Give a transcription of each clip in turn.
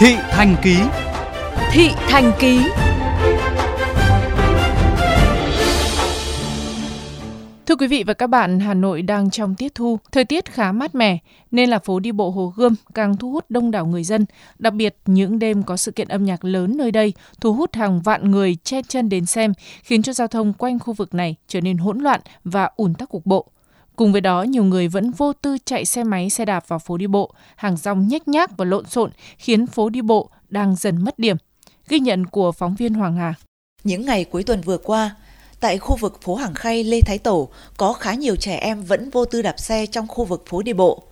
Thị Thành Ký Thị Thành Ký Thưa quý vị và các bạn, Hà Nội đang trong tiết thu, thời tiết khá mát mẻ, nên là phố đi bộ Hồ Gươm càng thu hút đông đảo người dân. Đặc biệt, những đêm có sự kiện âm nhạc lớn nơi đây thu hút hàng vạn người chen chân đến xem, khiến cho giao thông quanh khu vực này trở nên hỗn loạn và ùn tắc cục bộ. Cùng với đó, nhiều người vẫn vô tư chạy xe máy, xe đạp vào phố đi bộ, hàng rong nhếch nhác và lộn xộn khiến phố đi bộ đang dần mất điểm. Ghi nhận của phóng viên Hoàng Hà. Những ngày cuối tuần vừa qua, tại khu vực phố Hàng Khay Lê Thái Tổ có khá nhiều trẻ em vẫn vô tư đạp xe trong khu vực phố đi bộ.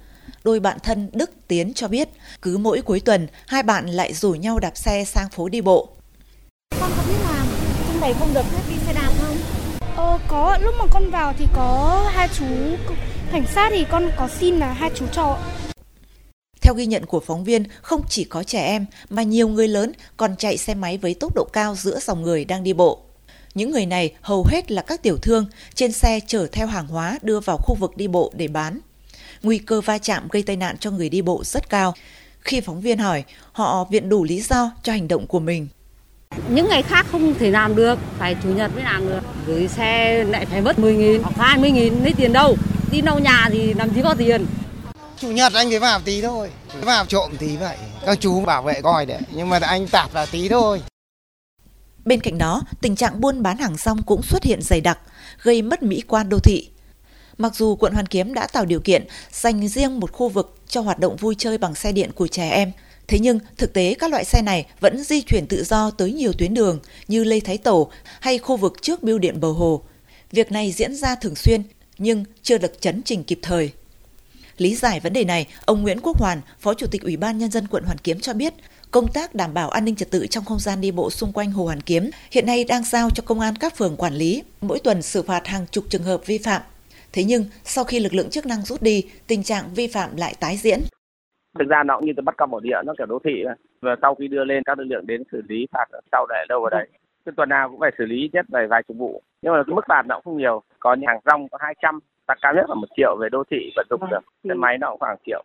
Đôi bạn thân Đức Tiến cho biết, cứ mỗi cuối tuần, hai bạn lại rủ nhau đạp xe sang phố đi bộ. Con có biết là trong này không được phép đi xe đạp không? Ờ, có, lúc mà con vào thì có hai chú cảnh sát thì con có xin là hai chú cho. Theo ghi nhận của phóng viên, không chỉ có trẻ em mà nhiều người lớn còn chạy xe máy với tốc độ cao giữa dòng người đang đi bộ. Những người này hầu hết là các tiểu thương trên xe chở theo hàng hóa đưa vào khu vực đi bộ để bán. Nguy cơ va chạm gây tai nạn cho người đi bộ rất cao. Khi phóng viên hỏi, họ viện đủ lý do cho hành động của mình. Những ngày khác không thể làm được, phải chủ nhật mới làm được. Gửi xe lại phải mất 10 nghìn hoặc 20 nghìn, lấy tiền đâu. Đi đâu nhà thì làm gì có tiền. Chủ nhật anh phải vào tí thôi, vào trộm tí vậy. Các chú bảo vệ coi đấy, nhưng mà anh tạt vào tí thôi. Bên cạnh đó, tình trạng buôn bán hàng rong cũng xuất hiện dày đặc, gây mất mỹ quan đô thị. Mặc dù quận Hoàn Kiếm đã tạo điều kiện dành riêng một khu vực cho hoạt động vui chơi bằng xe điện của trẻ em, thế nhưng thực tế các loại xe này vẫn di chuyển tự do tới nhiều tuyến đường như Lê Thái Tổ hay khu vực trước bưu điện bờ hồ. Việc này diễn ra thường xuyên nhưng chưa được chấn chỉnh kịp thời. Lý giải vấn đề này, ông Nguyễn Quốc Hoàn, Phó Chủ tịch Ủy ban Nhân dân quận Hoàn Kiếm cho biết, công tác đảm bảo an ninh trật tự trong không gian đi bộ xung quanh Hồ Hoàn Kiếm hiện nay đang giao cho công an các phường quản lý, mỗi tuần xử phạt hàng chục trường hợp vi phạm. Thế nhưng, sau khi lực lượng chức năng rút đi, tình trạng vi phạm lại tái diễn. Thực ra nó cũng như tôi bắt cóc bỏ địa, nó kiểu đô thị. Và sau khi đưa lên các lực lượng đến xử lý phạt sau để đâu vào đấy. Cái tuần nào cũng phải xử lý nhất vài vài chục vụ. Nhưng mà cái mức phạt nó cũng không nhiều. Có những hàng rong có 200, phạt cao nhất là một triệu về đô thị vận dụng được. Xe máy nó cũng khoảng triệu.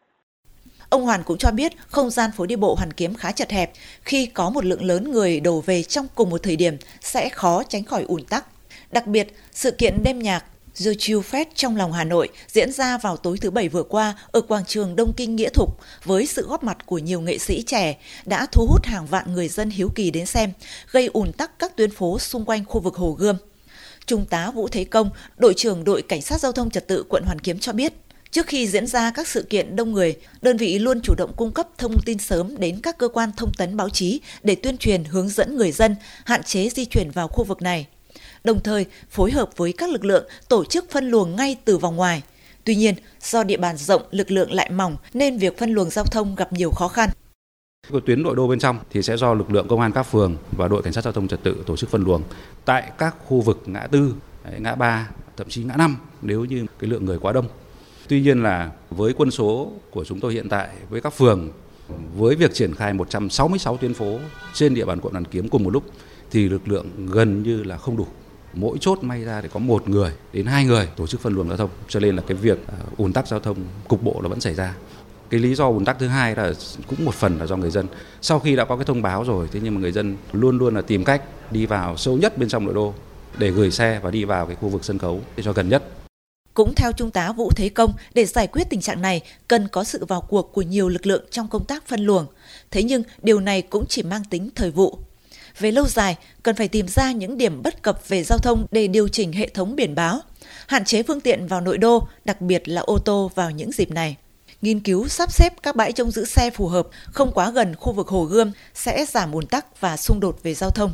Ông Hoàn cũng cho biết không gian phố đi bộ Hoàn Kiếm khá chật hẹp, khi có một lượng lớn người đổ về trong cùng một thời điểm sẽ khó tránh khỏi ùn tắc. Đặc biệt, sự kiện đêm nhạc The Chill Fest trong lòng Hà Nội diễn ra vào tối thứ Bảy vừa qua ở quảng trường Đông Kinh Nghĩa Thục với sự góp mặt của nhiều nghệ sĩ trẻ đã thu hút hàng vạn người dân hiếu kỳ đến xem, gây ùn tắc các tuyến phố xung quanh khu vực Hồ Gươm. Trung tá Vũ Thế Công, đội trưởng đội Cảnh sát Giao thông Trật tự quận Hoàn Kiếm cho biết, Trước khi diễn ra các sự kiện đông người, đơn vị luôn chủ động cung cấp thông tin sớm đến các cơ quan thông tấn báo chí để tuyên truyền hướng dẫn người dân hạn chế di chuyển vào khu vực này. Đồng thời, phối hợp với các lực lượng tổ chức phân luồng ngay từ vòng ngoài. Tuy nhiên, do địa bàn rộng, lực lượng lại mỏng nên việc phân luồng giao thông gặp nhiều khó khăn. Của tuyến nội đô bên trong thì sẽ do lực lượng công an các phường và đội cảnh sát giao thông trật tự tổ chức phân luồng tại các khu vực ngã tư, ngã ba, thậm chí ngã năm nếu như cái lượng người quá đông Tuy nhiên là với quân số của chúng tôi hiện tại với các phường với việc triển khai 166 tuyến phố trên địa bàn quận Hoàn Kiếm cùng một lúc thì lực lượng gần như là không đủ. Mỗi chốt may ra thì có một người đến hai người tổ chức phân luồng giao thông cho nên là cái việc à, ùn tắc giao thông cục bộ nó vẫn xảy ra. Cái lý do ùn tắc thứ hai là cũng một phần là do người dân. Sau khi đã có cái thông báo rồi thế nhưng mà người dân luôn luôn là tìm cách đi vào sâu nhất bên trong nội đô để gửi xe và đi vào cái khu vực sân khấu để cho gần nhất cũng theo Trung tá Vũ Thế Công, để giải quyết tình trạng này, cần có sự vào cuộc của nhiều lực lượng trong công tác phân luồng. Thế nhưng, điều này cũng chỉ mang tính thời vụ. Về lâu dài, cần phải tìm ra những điểm bất cập về giao thông để điều chỉnh hệ thống biển báo, hạn chế phương tiện vào nội đô, đặc biệt là ô tô vào những dịp này. Nghiên cứu sắp xếp các bãi trông giữ xe phù hợp, không quá gần khu vực Hồ Gươm sẽ giảm ùn tắc và xung đột về giao thông.